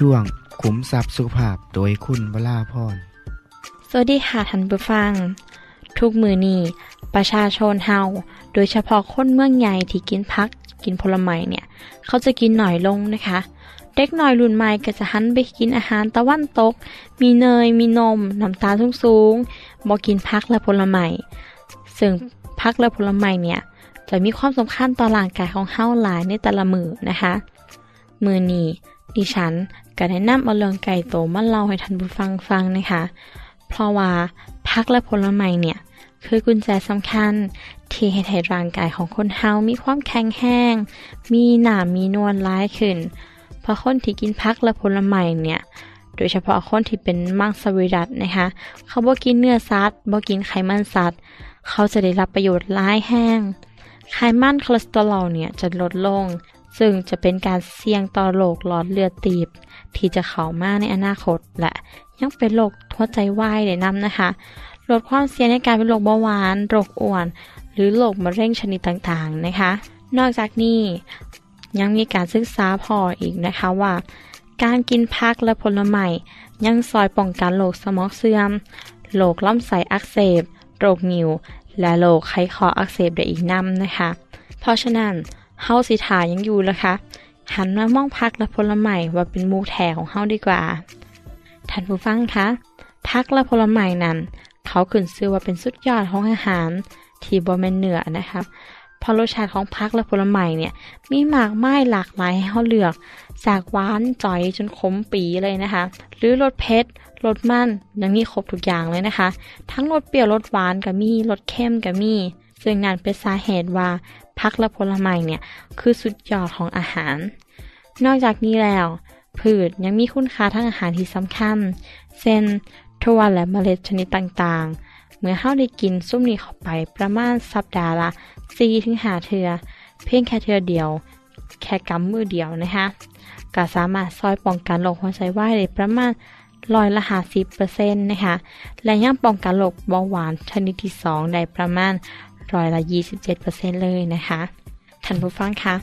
ช่วงขุมทรัพย์สุขภาพโดยคุณวราพรสวัสดีค่ะท่านผู้ฟัง ทุกมือนี้ประชาชนเฮาโดยเฉพาะคนเมืองใหญ่ที่กินพักกินผลไม้เนี่ย เขาจะกินหน่อยลงนะคะ เด็กหน่อยรุ่นใหม่ก็จะหันไปกินอาหารตะวันตก มีเนย มีนม น้ำตาลสูงๆบอกกินพักและผลไม้ซึ่งพักและผลไม้เนี่ยจะมีความสำคัญต่อร่างกายของเฮาหลายในแต่ละมือนะคะ มือนี้ดิฉัน ก็ได้นำเอาเรื่องไก่โตมาเล่าให้ท่านผู้ฟังฟังนะคะ เพราะว่าพักและผลไม้เนี่ย คือกุญแจสำคัญ ที่ให้ให้ร่างกายของคนเฮามีความแข็งแรงมีน้ำมีนวลหลายขึ้น เพราะคนที่กินผักและผลไม้เนี่ย โดยเฉพาะคนที่เป็นมังสวิรัตินะคะ เขาบ่กินเนื้อสัตว์บ่กินไขมันสัตว์ เขาจะได้รับประโยชน์หลายแฮง ไขมันคอเลสเตอรอลเนี่ยจะลดลงซึ่งจะเป็นการเสี่ยงต่อโรคหลอดเลือดตีบ ที่จะเข้ามาในอนาคต และยังเป็นโรคหัวใจวายได้นํนะคะลดความเสี่ยงในการเป็นโรคเบาหวาน โรคอ้วน หรือโรคมะเร็งชนิดต่างๆนะคะ นอกจากนี้ยังมีการศึกษาพออีกนะคะว่า การกินผักและผลไม้ยังซอยป้องกันโรคสมองเสื่อมโรคลำไส้อักเสบ โรคนิว และโรคไขคออักเสบได้อีกนำนะคะ เพราะฉะนั้นเฮาสิทายังอยู่ล้วคะ หันมามองพักและผลไม้ว่าเป็นมูแทของเฮาดีกว่า ท่านผู้ฟังคะพักและผลไม้นั้น เขาขึ้นชื่อว่าเป็นสุดยอดของอาหาร ที่บ่แมนเนื้อนะคะเพราะรสชาติของพักและผลไม้เนี่ย มีมากมายหลากหลายให้เฮาเลือก จากหวานจ่อยจนขมปีเลยนะคะ หรือรสเผ็ดรสมันยังมีครบทุกอย่างเลยนะคะ ทั้งรสเปรี้ยวรสหวานก็มีรสเค็มก็มีซึ่งนั่นเป็นสาเหตุว่า พักและผลไม้เนี่ยคือสุดยอดของอาหาร นอกจากนี้แล้ว พืชยังมีคุณค่าทางอาหารที่สำคัญ เช่นถั่วและเมล็ดชนิดต่างๆ เมื่อเฮาได้กินซุ้มนี้เข้าไปประมาณสัปดาห์ละ4-5เทือ เพียงแค่เทือเดียว แค่กำมือเดียวนะคะก็สามารถซอยป้องกันโรคหัวใจวายได้ประมาณร้อยละ50%นต์นะคะ และยังป้องกันโรคเบาหวานชนิดที่2ได้ประมาณ ร้อยละ 27%เลยนะคะ ท่านผู้ฟังคะ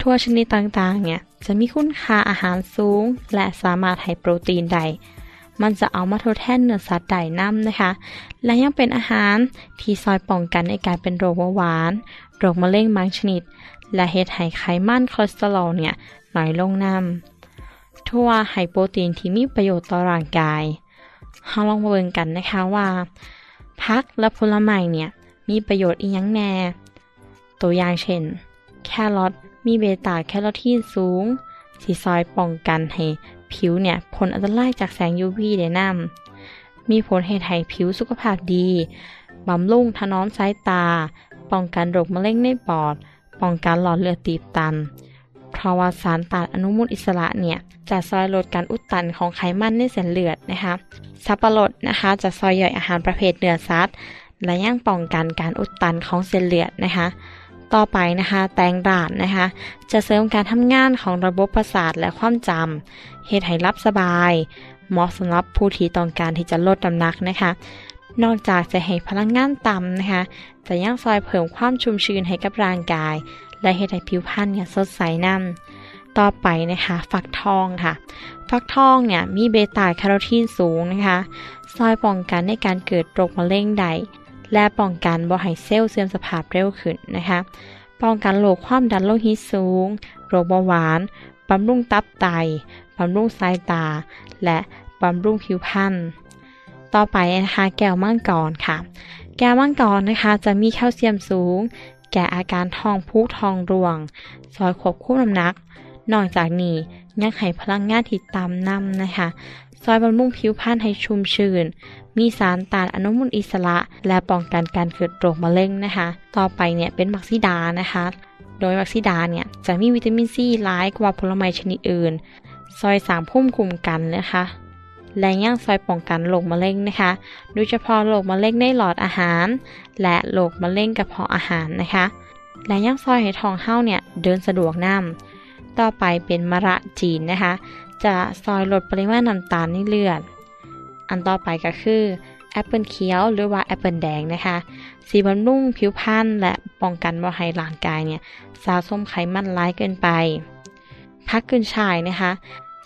ถั่วชนิดต่างๆ เนี่ย จะมีคุณค่าอาหารสูง และสามารถให้โปรตีนได้มันจะเอามาทดแทนเนื้อสัตว์ได้นำนะคะ และยังเป็นอาหารที่ซอยป้องกันในการเป็นโรคเบาหวาน โรคมะเร็งบางชนิด และเฮ็ดให้ไขมันคอเลสเตอรอลเนี่ยน้อยลงนำ ถั่วให้โปรตีนที่มีประโยชน์ต่อร่างกายเราลองมาเบิ่งกันนะคะว่าผักและผลไม้เนี่ย มีประโยชน์อีหยังแน่ ตัวอย่างเช่น แครอทมีเบต้าแคโรทีนสูงสีซอยป้องกันให้ผิวเนี่ยผลอันตรายจากแสง UV ได้นำมีผลให้ไห้ผิวสุขภาพดีบำรุงถนอมสายตา ป้องกันโรคมะเร็งในปอด ป้องกันหลอดเลือดตีบตัน เพราะว่าสารต้านอนุมูลอิสระเนี่ยจะซอยลดการอุดตันของไขมันในเส้นเลือดนะคะ สับปะรดนะคะจะซอยย่อยอาหารประเภทเนื้อสัตว์ และยังป้องกันการอุดตันของเส้นเลือดนะคะ ต่อไปนะคะแตงด่านนะคะ จะเสริมการทำงานของระบบประสาทและความจำเฮ็ดให้รับสบาย เหมาะสำหรับผู้ที่ต้องการที่จะลดน้ำหนักนะคะ นอกจากจะให้พลังงานต่ำนะคะแต่ยังซอยเพิ่มความชุ่มชื้นให้กับร่างกาย และเฮ็ดให้ผิวพรรณเนี่ยสดใสนั่นต่อไปนะคะฟักทองค่ะ ฟักทองเนี่ยมีเบต้าแคโรทีนสูงนะคะ ซอยป้องกันในการเกิดโรคมะเร็งใด และป้องกันบ่ให้เซลล์เสื่อมสภาพเร็วขึ้นนะคะ ป้องกันโรคความดันโลหิตสูง โรคเบาหวานบำรุงตับไตบำรุงสายตา และบำรุงผิวพรรณต่อไปนะคะแก้วมังกรค่ะ แก้วมังกรนะคะจะมีแคลเซียมสูง แก่อาการท้องผูกท้องร่วงซอยควบคุมน้ำหนัก นอกจากนี้ยังให้พลังงานที่ตามนำนะคะ ซอยบำรุงผิวพรรณให้ชุ่มชื้น มีสารต้านอนุมูลอิสระ และป้องกันการเกิดโรคมะเร็งนะคะ ต่อไปเนี่ยเป็นมักซิดานะคะ โดยมักซิดาเนี่ยจะมีวิตามินซีหลายกว่าผลไม้ชนิดอื่นซอยสามพุ่มคุมกันนะคะ และยังซอยป้องกันโรคมะเร็งนะคะ โดยเฉพาะโรคมะเร็งในหลอดอาหาร และโรคมะเร็งกระเพาะอาหารนะคะ และยังซอยให้ท้องเฮาเนี่ยเดินสะดวกนำต่อไปเป็นมะระจีนนะคะ จะซอยลดปริมาณน้ำตาลในเลือด อันต่อไปก็คือแอปเปิลเขียวหรือว่าแอปเปิลแดงนะคะ สิบำรุงผิวพรรณและป้องกันบ่ให้ร่างกายเนี่ยสะสมไขมันร้ายเกินไป พักกึนชายนะคะ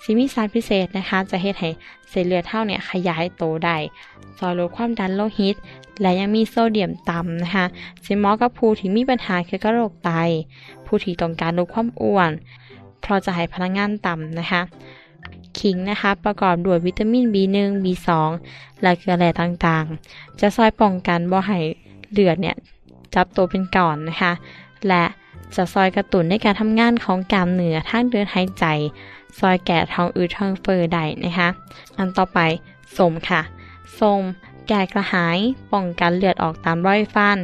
สีมีสารพิเศษนะคะ จะเฮ็ดให้เส้นเลือดเท่าเนี่ยขยายโตได้ซอยลดความดันโลหิต และยังมีโซเดียมต่ำนะคะสิมาะกับผู้ที่มีปัญหาเกี่ยวกับโรคไต ผู้ที่ต้องการลดความอ้วน เพราะจะให้พลังงานต่ำนะคะ ขิงนะคะ ประกอบด้วยวิตามิน B1 B2 และเกลือแร่ต่างๆ จะซอยป้องกันบ่ให้เลือดเนี่ยจับตัวเป็นก่อนนะคะ และจะซอยกระตุ้นในการทำงานของกล้ามเนื้อทางเดินหายใจ ซอยแก่ท้องอืดท้องเฟ้อได้นะคะ อันต่อไปสมค่ะสมแก้กระหาย ป้องกันเลือดออกตามรอยฟัน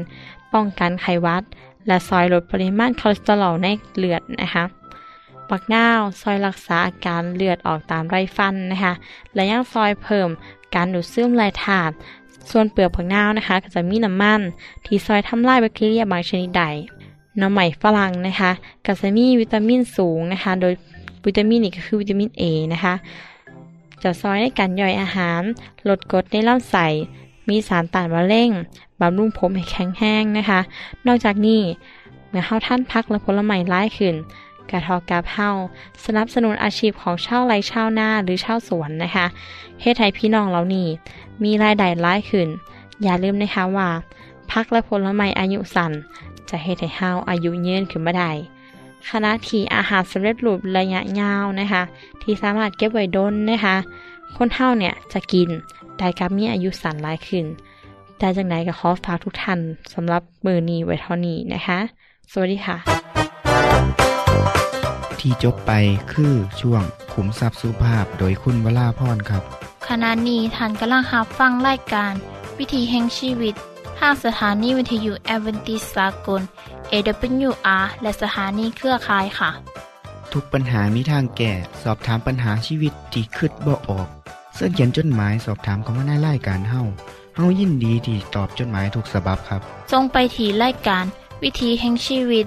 ป้องกันไขวัด และซอยลดปริมาณคอเลสเตอรอลในเลือดนะคะ ปักนาวซอยรักษาอาการเลือดออกตามไรฟันนะคะ และยังซอยเพิ่มการดูดซึมแร่ธาตุส่วนเปลือกผักนาวนะคะ ก็จะมีน้ำมัน ที่ซอยทำลายแบคทีเรียบางชนิดใดน้ำใหม่ฝรั่งนะคะก็จะมีวิตามินสูงนะคะ โดยวิตามินนี้ก็คือวิตามิน A นะคะ จะซอยในการย่อยอาหาร ลดกรดในลำไส้มีสารต้านมะเร็งบำรุงผมให้แข็งแห้งนะคะ นอกจากนี้เมื่อเข้าท่านพักและผลไม้ร้ายขึ้น กระทอกาเฮาสนับสนุนอาชีพของชาวไร่ชาวนาหรือชาวสวนนะคะเฮ็ดให้พี่น้องเหล่านี้มีรายได้ร้ายขึ้น อย่าลืมนะคะว่าพักและผลไม้อายุสั้นจะเฮ็ดให้เฮาอายุยืนขึ้นมาได้ขณะที่อาหารสำเร็จรูประยะยาวนะคะ ที่สามารถเก็บไว้ดนนะคะ คนเฮาเนี่ยจะกินแต่กับมีอายุสั้นหลายขึ้น แต่จังไหนก็ขอฝากทุกท่านสำหรับมือนี้ไว้เท่านี้นะคะ สวัสดีค่ะ ที่จบไปคือช่วงขุมทรัพย์สุภาพโดยคุณวราพรครับ ขณะนี้ท่านกำลังรับฟังรายการ วิธีแห่งชีวิตทางสถานีวิทยุแอเวนติสากล AWR และสถานีเครือข่ายค่ะ ทุกปัญหามีทางแก้สอบถามปัญหาชีวิตที่คืดบ่ออก เสื้อเขียนจดหมายสอบถามเขามาในรายการเฮาเฮายินดีที่ตอบจดหมายถูกสาบบครับทรงไปถีรายการ วิธีแห่งชีวิต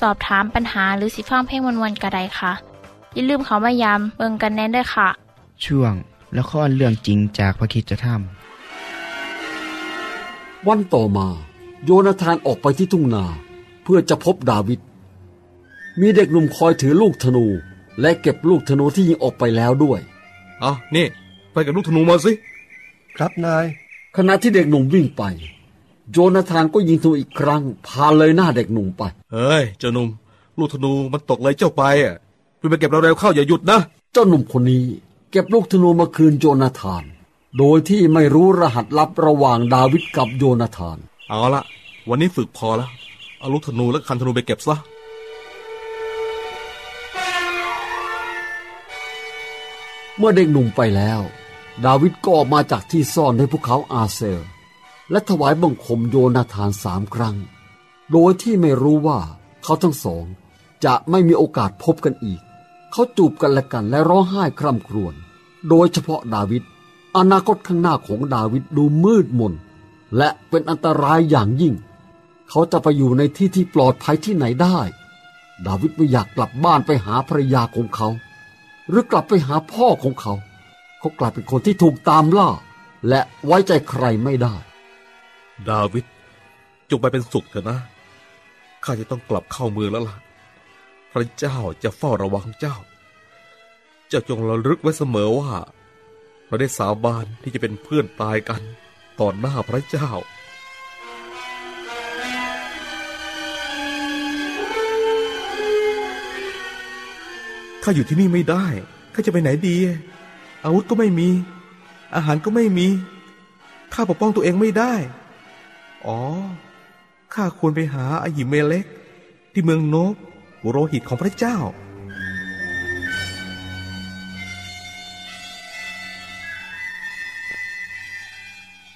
สอบถามปัญหาหรือสิฟังเพลงวันๆกระไดค่ะ อย่าลืมเขามายามเบิงกันแน่นด้วยค่ะ ช่วงละครเรื่องจริงจากพระคิดจะทวันต่อมา โยนาธานออกไปที่ทุ่งนา เพื่อจะพบดาวิดมีเด็กหนุ่มคอยถือลูกธนู และเก็บลูกธนูที่ยิงออกไปแล้วด้วยเอานี่ ไปกับลูกธนูมาสิ ครับนาย ขณะที่เด็กหนุ่มวิ่งไป โยนาธานก็ยิงธนูอีกครั้ง พาเลยหน้าเด็กหนุ่มไป เฮ้ย เจ้าหนุ่ม ลูกธนูมันตกเลยเจ้าไปอะคุไปเก็บเราเร็วเข้าอย่าหยุดนะ เจ้าหนุ่มคนนี้ เก็บลูกธนูมาคืนโยนาธาน โดยที่ไม่รู้รหัสลับระหว่างดาวิดกับโยนาธาน เอาละวันนี้ฝึกพอละเอาลูกธนูและคันธนูไปเก็บซะเมื่อเด็กหนุ่มไปแล้ว ดาวิดก็ออกมาจากที่ซ่อนในภูเขาอาเซล และถวายบังคมโยนาธานสามครั้ง โดยที่ไม่รู้ว่าเขาทั้งสอง จะไม่มีโอกาสพบกันอีก เขาจูบกันและกันและร้องไห้คร่ำครวญ โดยเฉพาะดาวิด อนาคตข้างหน้าของดาวิดดูมืดมน และเป็นอันตรายอย่างยิ่ง เขาจะไปอยู่ในที่ที่ปลอดภัยที่ไหนได้ ดาวิดไม่อยากกลับบ้านไปหาภรรยาของเขา หรือกลับไปหาพ่อของเขา เขากลายเป็นคนที่ถูกตามล่า และไว้ใจใครไม่ได้ ดาวิดจงไปเป็นสุขเถอะนะ ข้าจะต้องกลับเข้าเมืองแล้วล่ะ พระเจ้าจะเฝ้าระวังเจ้า เจ้าจงระลึกไว้เสมอว่า เราได้สาบานที่จะเป็นเพื่อนตายกันต่อหน้าพระเจ้าข้าอยู่ที่นี่ไม่ได้ ข้าจะไปไหนดี อาวุธก็ไม่มี อาหารก็ไม่มี ข้าปกป้องตัวเองไม่ได้ อ๋อ ข้าควรไปหาอาหิเมเล็ก ที่เมืองโนบบุโรหิตของพระเจ้า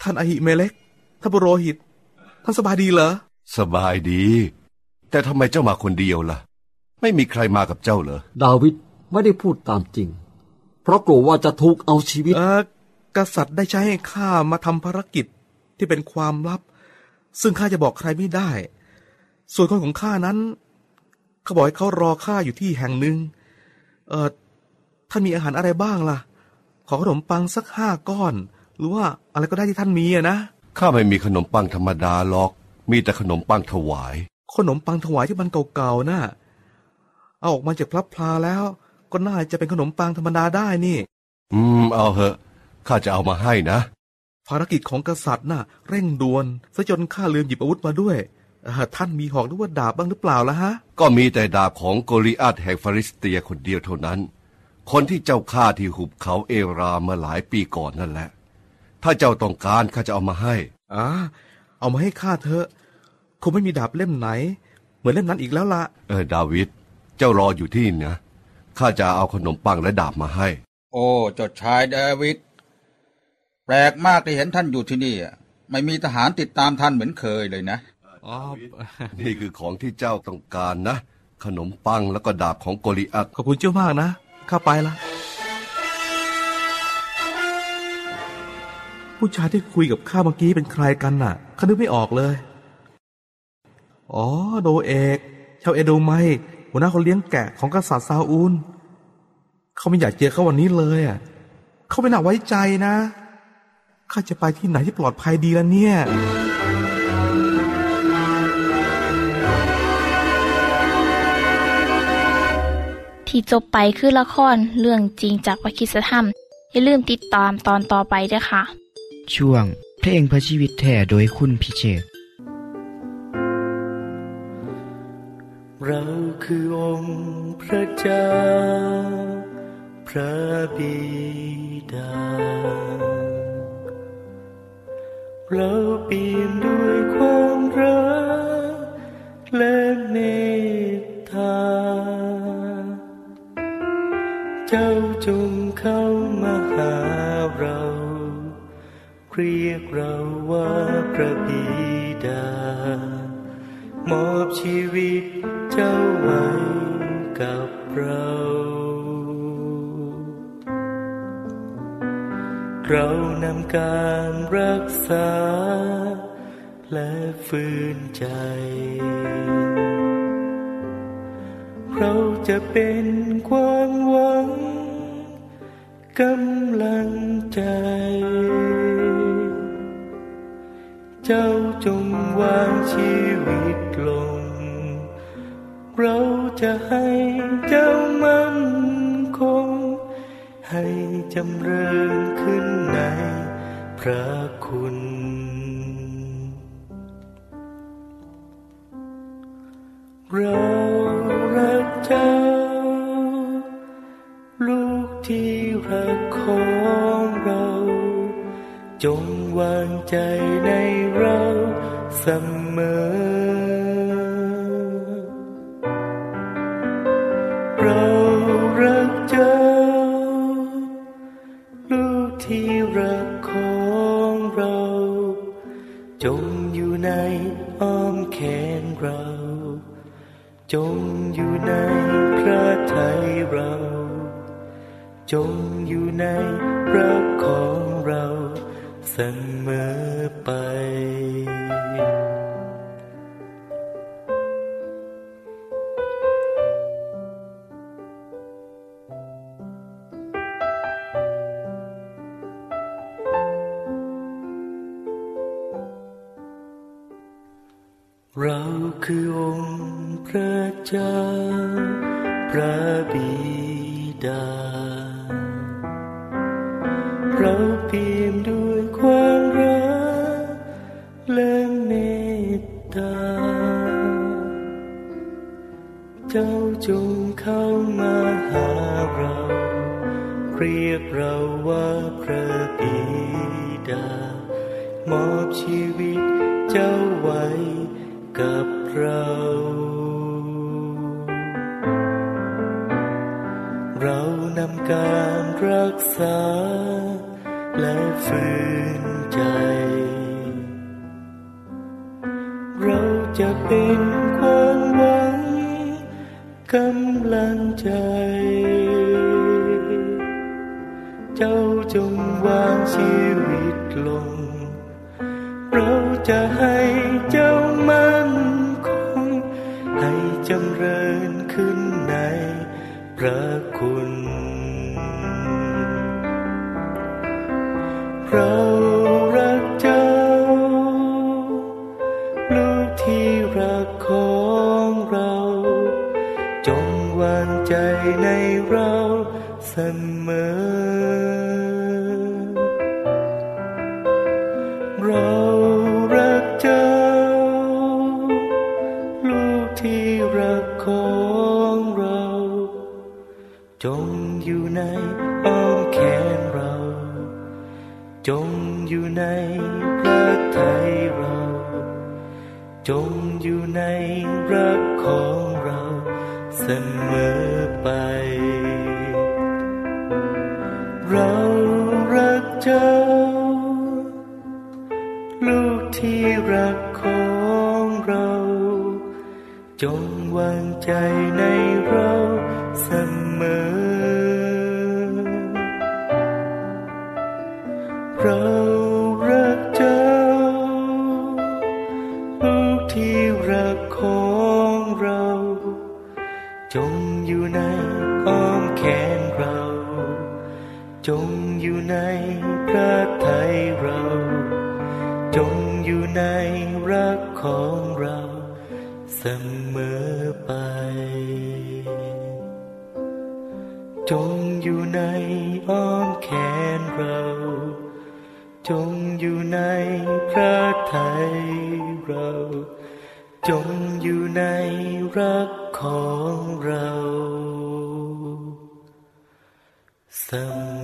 ท่านอาหิเมเล็ก ท่านบุโรหิต ท่านสบายดีเหรอ สบายดี แต่ทำไมเจ้ามาคนเดียวล่ะ ไม่มีใครมากับเจ้าเหรอ ดาวิดไม่ได้พูดตามจริง เพราะกลัวว่าจะถูกเอาชีวิต เออกษัตริย์ได้ใช้ให้ข้ามาทำภารกิจที่เป็นความลับ ซึ่งข้าจะบอกใครไม่ได้ ส่วนคนของข้านั้นเขาบอกให้เขารอข้าอยู่ที่แห่งหนึ่งเออท่านมีอาหารอะไรบ้างล่ะ ขอขนมปังสักห้าก้อน หรือว่าอะไรก็ได้ที่ท่านมีอะนะข้าไม่มีขนมปังธรรมดาหรอก มีแต่ขนมปังถวาย ขนมปังถวายที่มันเก่าๆน่ะเอาออกมาจากพลับพลาแล้ว ก็น่าจะเป็นขนมปังธรรมดาได้นี่ อืม เอาเหอะ ข้าจะเอามาให้นะ ภารกิจของกษัตริย์น่ะ เร่งด่วนซะจนข้าลืมหยิบอาวุธมาด้วยเอ่อท่านมีหอกหรือว่าดาบบ้างหรือเปล่าล่ะฮะ ก็มีแต่ดาบของโกลิอาตแห่งฟาริสเตียคนเดียวเท่านั้น คนที่เจ้าฆ่าที่หุบเขาเอราเมื่อหลายปีก่อนนั่นแหละ ถ้าเจ้าต้องการข้าจะเอามาให้อ่าเอามาให้ข้าเถอะคงไม่มีดาบเล่มไหน เหมือนเล่มนั้นอีกแล้วละเออดาวิดเจ้ารออยู่ที่นี่นะข้าจะเอาขนมปังและดาบมาให้ โอ้เจ้าชายเดวิด แปลกมากที่เห็นท่านอยู่ที่นี่อะไม่มีทหารติดตามท่านเหมือนเคยเลยนะอ๋อนี่คือของที่เจ้าต้องการนะ ขนมปังแล้วก็ดาบของโกลิอัตขอบคุณเจ้ามากนะ ข้าไปละผู้ชายที่คุยกับข้าเมื่อกี้เป็นใครกันน่ะข้านึกไม่ออกเลย อ๋อ โดเอกชาวเอโดไมหัวหน้าคนเลี้ยงแกะของกษัตริย์ซาอูล เขาไม่อยากเจอเขาวันนี้เลยอะ เขาไม่น่าไว้ใจนะ ข้าจะไปที่ไหนที่ปลอดภัยดีแล้วเนี่ยที่จบไปคือละครเรื่องจริงจากวิคิสธรรม อย่าลืมติดตามตอนต่อไปด้วยค่ะ ช่วงเพลงเพื่อชีวิตแท้โดยคุณพิเชษเราคือองค์พระเจ้า พระบิดา เราเปี่ยมด้วยความรักและเมตตา เจ้าจงเข้ามาหาเรา เรียกเราว่าพระบิดามอบชีวิตเจ้าไว้กับเรา เรานำการรักษา และฟื้นใจ เราจะเป็นความหวังกำลังใจ เจ้าจงวางชีวิตลง เราจะให้เจ้ามั่น ให้จำเริญขึ้นในพระคุณ เรารักเจ้า ลูกที่รักของเรา จงวางใจในเราเสมอ จงอยู่ในพระทัยเรา จงอยู่ในรักของเราเสมอไป เราคือองค์ เจ้าพระบิดา เราเปี่ยมด้วยความรักและเมตตา เจ้าจงเข้ามาหาเรา เรียกเราว่าพระบิดามอบชีวิต และฝืนใจ เราจะเป็นความหวังกำลังใจ เจ้าจงวางชีวิตลง เราจะให้เจ้ามั่นคง ให้จำเริญขึ้นในพระคุณ สมอ เรารักเจ้า ลูกที่รักของเรา จงอยู่ในอ้อมแขนเรา จงอยู่ในพระทัยเรา จงอยู่ในรักของเรา เสมอไป จงวางใจในเราเสมอ เรารักเจ้าลูกที่รักของเรา จงอยู่ในอ้อมแขนเรา จงอยู่ในพระทัยเรา จงอยู่ในรักของเรา มอไป จงอยู่ในอ้อมแขนเรา จงอยู่ในพระทัยเรา จงอยู่ในรักของเราเสมอ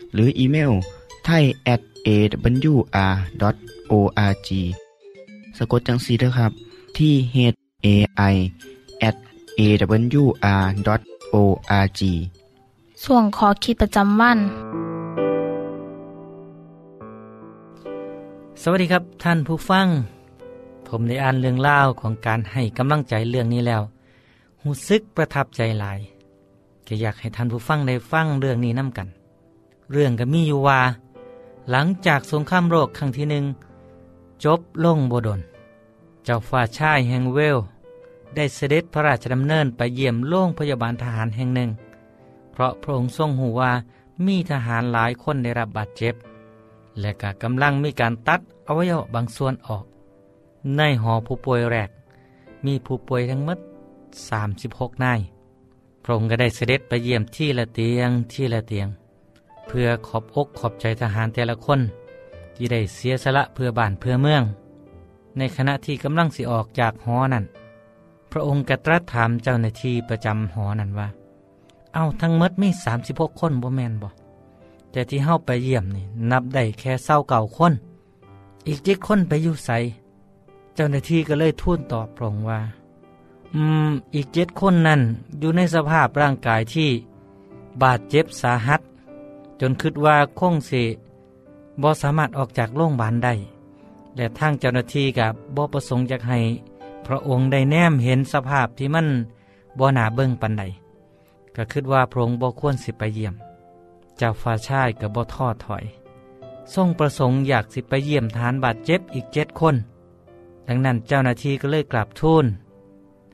หรืออีเมลไทย at awr.org สะกดจังสีนะครับที่ h a i at awr.org ส่วนขอคิดประจำวัน สวัสดีครับท่านผู้ฟัง ผมได้อ่านเรื่องเล่าวของการให้กำลังใจเรื่องนี้แล้วหูซึกประทับใจหลายก็อยากให้ท่านผู้ฟังได้ฟังเรื่องนี้น้ากัน เรื่องก็มีอยู่ว่า หลังจากสงครามโลกครั้งที่หนึ่งจบลงบดลเจ้าฟ้าชายแห่งเวล ได้เสด็จพระราชดำเนินไปเยี่ยมโรงพยาบาลทหารแห่งหนึ่ง เพราะพระองค์ทรงหูว่ามีทหารหลายคนได้รับบาดเจ็บ และก็กำลังมีการตัดอวัยวะบางส่วนออก ในหอผู้ป่วยแรก มีผู้ป่วยทั้งหมด36 นาย พระองค์ก็ได้เสด็จไปเยี่ยมที่ละเตียงที่ละเตียง เพื่อขอบอกขอบใจทหารแต่ละคน ที่ได้เสียสละเพื่อบ้านเพื่อเมือง ในขณะที่กำลังสิออกจากหอนั้นพระองค์กระตรัสถามเจ้าหน้าที่ประจำหอนั้นว่า เอาทั้งมดมี36คนบ่แมนบ่แต่ที่เฮาไปเยี่ยมนี่นับได้แค่เศร้าเก่าคน อีกเจ็ดคนไปอยู่ใสเจ้าหน้าที่ก็เลยทูลตอบพระองค์ว่า อืม อีกเจ็ดคนนั้นอยู่ในสภาพร่างกายที่บาดเจ็บสาหัส จนคิดว่าคงสิบ่สามารถออกจากโรงพยาบาลได้ และทางเจ้าหน้าที่กับบ่ประสงค์อยากให้ พระองค์ได้แนมเห็นสภาพที่มันบ่หนาเบิ่งปันใดก็คิดว่าพระองค์บ่ควรสิไปเยี่ยม เจ้าฟ้าชายกับบ่ท้อถอย ทรงประสงค์อยากสิไปเยี่ยมทหารบาดเจ็บอีกเจ็ดคน ดังนั้นเจ้าหน้าที่ก็เลยกลับทูล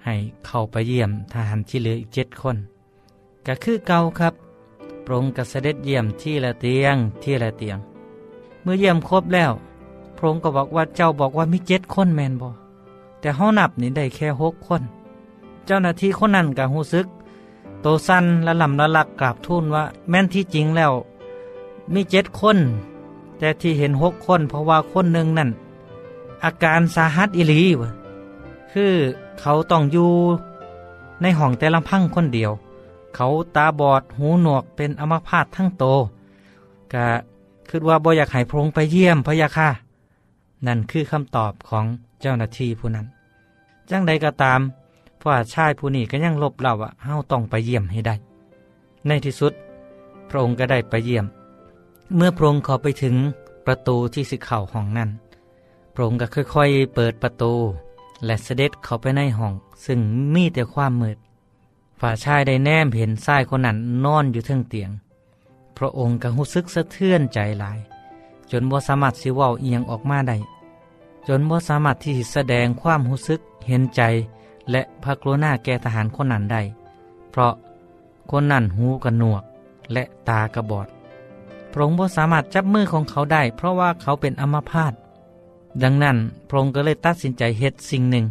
ให้เข้าไปเยี่ยมทหารที่เหลืออีกเจ็ดคน ก็คือเก่าครับ พระองค์ก็เสด็จเยี่ยมที่ละเตียงที่ละเตียง เมื่อเยี่ยมครบแล้วพระองค์ก็บอกว่าเจ้าบอกว่ามีเจ็ดคนแมนบอแต่เฮานับนี่ได้แค่หกคน เจ้าหน้าที่คนนั้นก็หูซึก โตสั้นและลำละลักกราบทูลว่า แม่นที่จริงแล้ว มีเจ็ดคน แต่ที่เห็นหกคนเพราะว่าคนหนึ่งนั่นอาการสาหัสอิลีวะคือเขาต้องอยู่ในห้องแต่ลำพังคนเดียว เขาตาบอดหูหนวกเป็นอมพาตทั้งโตก็คือว่าบ่อยากให้พระองค์ไปเยี่ยมพระยาค่ะนั่นคือคำตอบของเจ้าหน้าที่ผู้นั้น จังใดก็ตามฝ่าชายผู้นี้ก็ยังลบเล่าว่าเฮาต้องไปเยี่ยมให้ได้ ในที่สุด พระองค์ก็ได้ไปเยี่ยม เมื่อพระองค์ข้าไปถึงประตูที่สิเข้าห้องนั้นพระองค์ก็ค่อยๆ เปิดประตู และเสด็จเข้าไปในห้อง ซึ่งมีแต่ความมืด ฝ่าชายได้แนมเห็นชายคนนั้นนอนอยู่เทิงเตียง พระองค์ก็รู้สึกสะเทือนใจหลาย จนบ่สามารถสิว้าเอียงออกมาได้จนบ่สามารถที่แสดงความรู้สึกเห็นใจ และพระกรุณาแก่ทหารคนนั้นได้ เพราะคนนั้นหูกระหนวกและตากระบอด พระองค์บ่สามารถจับมือของเขาได้ เพราะว่าเขาเป็นอัมพาตดังนั้นพระองค์ก็เลยตัดสินใจเฮ็ดสิ่งหนึ่ง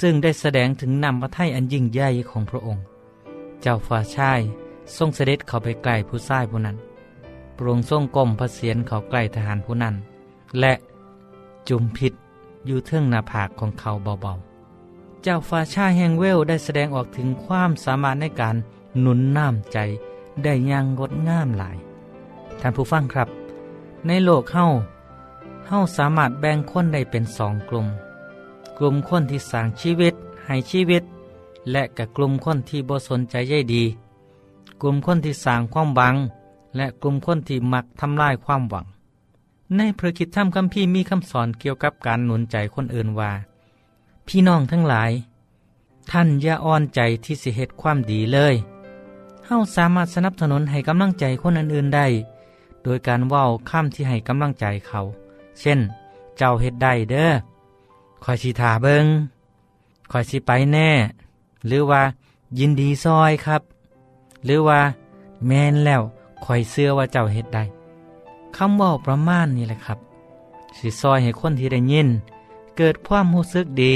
ซึ่งได้แสดงถึงนำพระทัยอันยิ่งใหญ่ของพระองค์ เจ้าฟ้าชายทรงเสด็จเข้าไปใกล้ผู้ชายผู้นั้นพระองค์ทรงก้มพระเศียรเข้าใกล้ทหารผู้นั้น และจุมพิษอยู่เทิงหน้าผากของเขาเบาๆ เจ้าฟ้าชายแห่งเวลได้แสดงออกถึงความสามารถในการหนุนน้ำใจได้อย่างงดงามหลาย ท่านผู้ฟังครับ ในโลกเฮาเฮาสามารถแบ่งคนได้เป็นสองกลุ่ม กลุ่มคนที่สร้างชีวิตให้ชีวิต และกับกลุ่มคนที่บ่สนใจใยดี กลุ่มคนที่สร้างความหวัง และกลุ่มคนที่มักทำลายความหวัง ในพระคิดธรรมคัมภีร์มีคำสอนเกี่ยวกับการหนุนใจคนอื่นว่า พี่น้องทั้งหลาย ท่านอย่าอ่อนใจที่สิเหตุความดีเลยเฮาสามารถสนับสนุนให้กำลังใจคนอื่นๆได้ โดยการเว้าข้ามที่ให้กำลังใจเขา เช่น เจ้าเฮ็ดได้เด้อ คอยสิทาเบิงคอยสิไปแน่ หรือว่า ยินดีซอยครับ หรือว่า แมนแล้วคอยเสื้อว่าเจ้าเฮ็ดได้คำว่าประมาณนี้แหละครับ สิซอยให้คนที่ได้ยิน เกิดความรู้สึกดี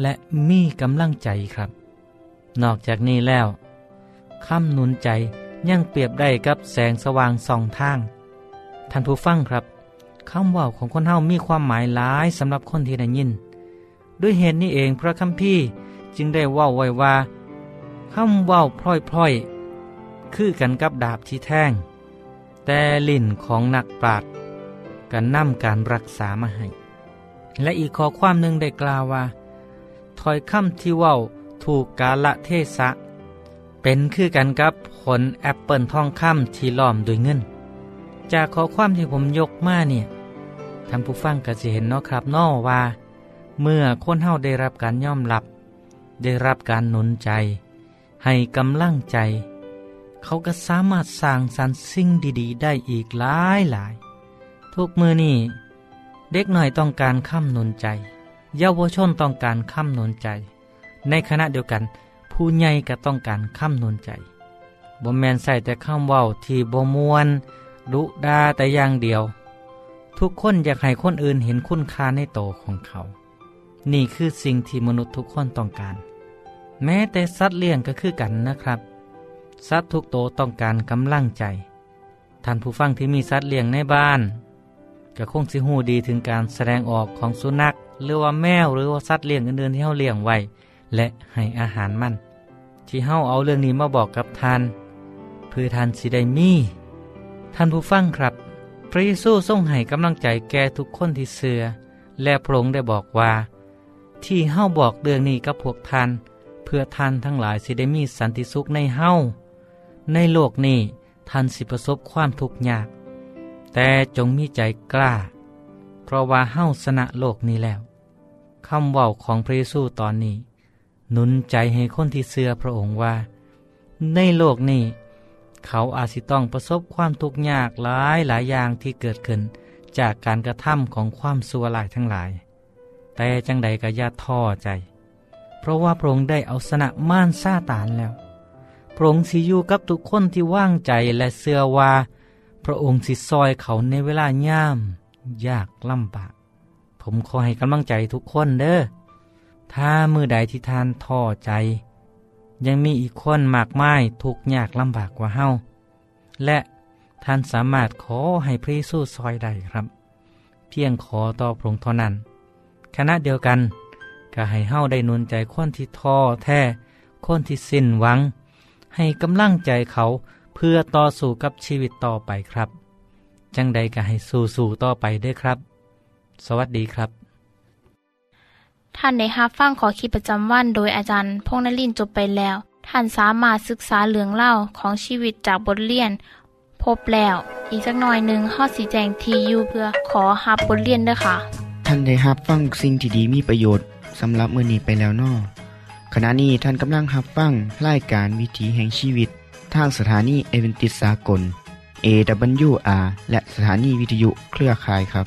และมีกำลังใจครับ นอกจากนี้แล้วคำหนุนใจยังเปรียบได้กับแสงสว่างสองทาง ท่านผู้ฟังครับ คำว่าของคนเฮามีความหมายหลายสำหรับคนที่ได้ยิน ด้วยเหตุนี้เองพระคัมภีร์จึงได้ว่าไว้ว่าคำว่าพล่อยๆ คือกันกับดาบที่แท่ง แต่ลิ่นของนักปราดกันนำการรักษามาให้ และอีกข้อความหนึ่งได้กล่าวว่าถอยคำที่ว่าถูกกาละเทศะ เป็นคือกันกับผลแอปเปิลทองคำที่ล้อมด้วยเงิน จากข้อความที่ผมยกมาเนี่ยท่านผู้ฟังก็จะเห็นเนาะครับนอว่า เมื่อคนเฮาได้รับการยอมรับ ได้รับการหนุนใจ ให้กำลังใจ เขาก็สามารถสร้างสรรค์สิ่งดีๆ ได้อีกหลายหลายทุกมือนี่เด็กหน่อยต้องการค้ำหนุนใจ เยาวชนต้องการค้ำหนุนใจ ในขณะเดียวกัน ผู้ใหญ่ก็ต้องการค้ำนุนใจบ่แมนใส่แต่ข้ามเว้าที่บ่มวน ดุดาแต่อย่างเดียว ทุกคนอยากให้คนอื่นเห็นคุณค่าในโตของเขา นี่คือสิ่งที่มนุษย์ทุกคนต้องการ แม้แต่สัตว์เลี้ยงก็คือกันนะครับ สัตว์ทุกโตต้องการกำลังใจท่านผู้ฟังที่มีสัตว์เลี้ยงในบ้านก็คงสิหูดีถึงการแสดงออกของสุนัข หรือว่าแมวหรือว่าสัตว์เลี้ยงอื่นๆที่เฮาเลี้ยงไว้และให้อาหารมัน ที่เฮาเอาเรื่องนี้มาบอกกับท่านเพื่อท่านสิได้มี ท่านผู้ฟังครับ พระเยซูทรงให้กำลังใจแก่ทุกคนที่เสือ และพระองค์ได้บอกว่า ที่เฮ้าบอกเรื่องนี้กับพวกท่าน เพื่อท่านทั้งหลายสิได้มีสันติสุขในเฮ้าในโลกนี้ท่านสิประสบความทุกข์ยาก แต่จงมีใจกล้า เพราะว่าเฮ้าสนะโลกนี้แล้วคำว้าของพระเยซูตอนนี้ หนุนใจให้คนที่เสือพระองค์ว่า ในโลกนี้ เขาอาจสิต้องประสบความทุกข์ยากหลายหลายอย่างที่เกิดขึ้น จากการกระทำของความสัวหลายทั้งหลาย แต่จังใดก็อย่าท้อใจ เพราะว่าพระองค์ได้เอาชนะม่านซาตานแล้ว พระองค์สิอยู่กับทุกคนที่ว่างใจและเสื่อว่า พระองค์สิซอยเขาในเวลาย่าม ยากลำบาก ผมขอให้กำลังใจทุกคนเด้อ ถ้ามือใดที่ทานท้อใจ ยังมีอีกคนมากมายทุกข์ยากลำบากกว่าเฮาและท่านสามารถขอให้พระเยซูซอยได้ครับ เพียงขอต่อพระองค์เท่านั้นขณะเดียวกันก็ให้เฮาได้นุนใจคนที่ท้อแท้คนที่สิ้นหวัง ให้กำลังใจเขาเพื่อต่อสู้กับชีวิตต่อไปครับ จังใดก็ให้สู้สู้ต่อไปด้อครับ สวัสดีครับ ท่านในฮับฟั่งขอคิดประจำวันโดยอาจารย์พงนลินจบไปแล้ว ท่านสามารถศึกษาเรื่องเล่าของชีวิตจากบทเรียน พบแล้ว อีกสักหน่อยหนึ่งข้อสีแจงทียูเพื่อขอฮับบทเรียนด้วยค่ะ ท่านได้รับฟั่งสิ่งที่ดีมีประโยชน์สำหรับมือนี้ไปแล้วนอขณะนี้ท่านกำลังรับฟั่งรายการวิถีแห่งชีวิต ทางสถานีเอเวนติสากล AWR และสถานีวิทยุเครือข่ายครับ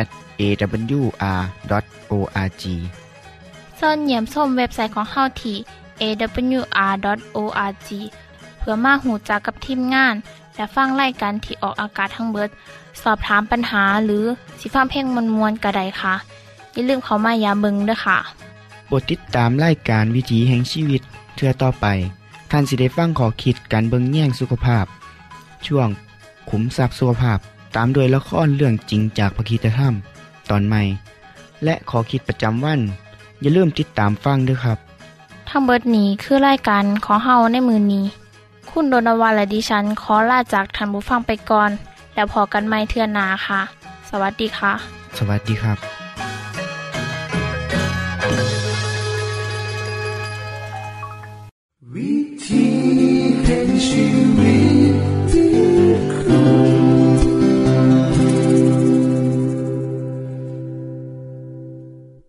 at awr.org เสินเหยี่ยมส้มเว็บไซต์ของเฮาที่ awr.org เพื่อมาหูจักกับทีมงาน และฟังไล่กันที่ออกอากาศทั้งเบิด สอบถามปัญหาหรือสิฟ้าเพลงมวลมวลกระไดค่ะ อย่าลืมเขามายาเบิงด้วยค่ะโปรดติดตามรายการวิถีแห่งชีวิตเทือต่อไป ท่านสิได้ฟังขอคิดการเบิงแย่งสุขภาพ ช่วงขุมทรัพย์สุขภาพ ตามด้วยละครเรื่องจริงจากพระคีตธรรม ตอนใหม่ และขอคิดประจำวัน อย่าลืมติดตามฟังด้วยครับ ทั้งเบิดนี้คือรายการขอเฮาในมือนนี้ คุณโดนวานและดิฉันขอลาจากทันบุฟังไปก่อน แล้วพอกันไม่เทื่อนาค่ะ สวัสดีค่ะ สวัสดีครับ วิธีแห่งชีวิต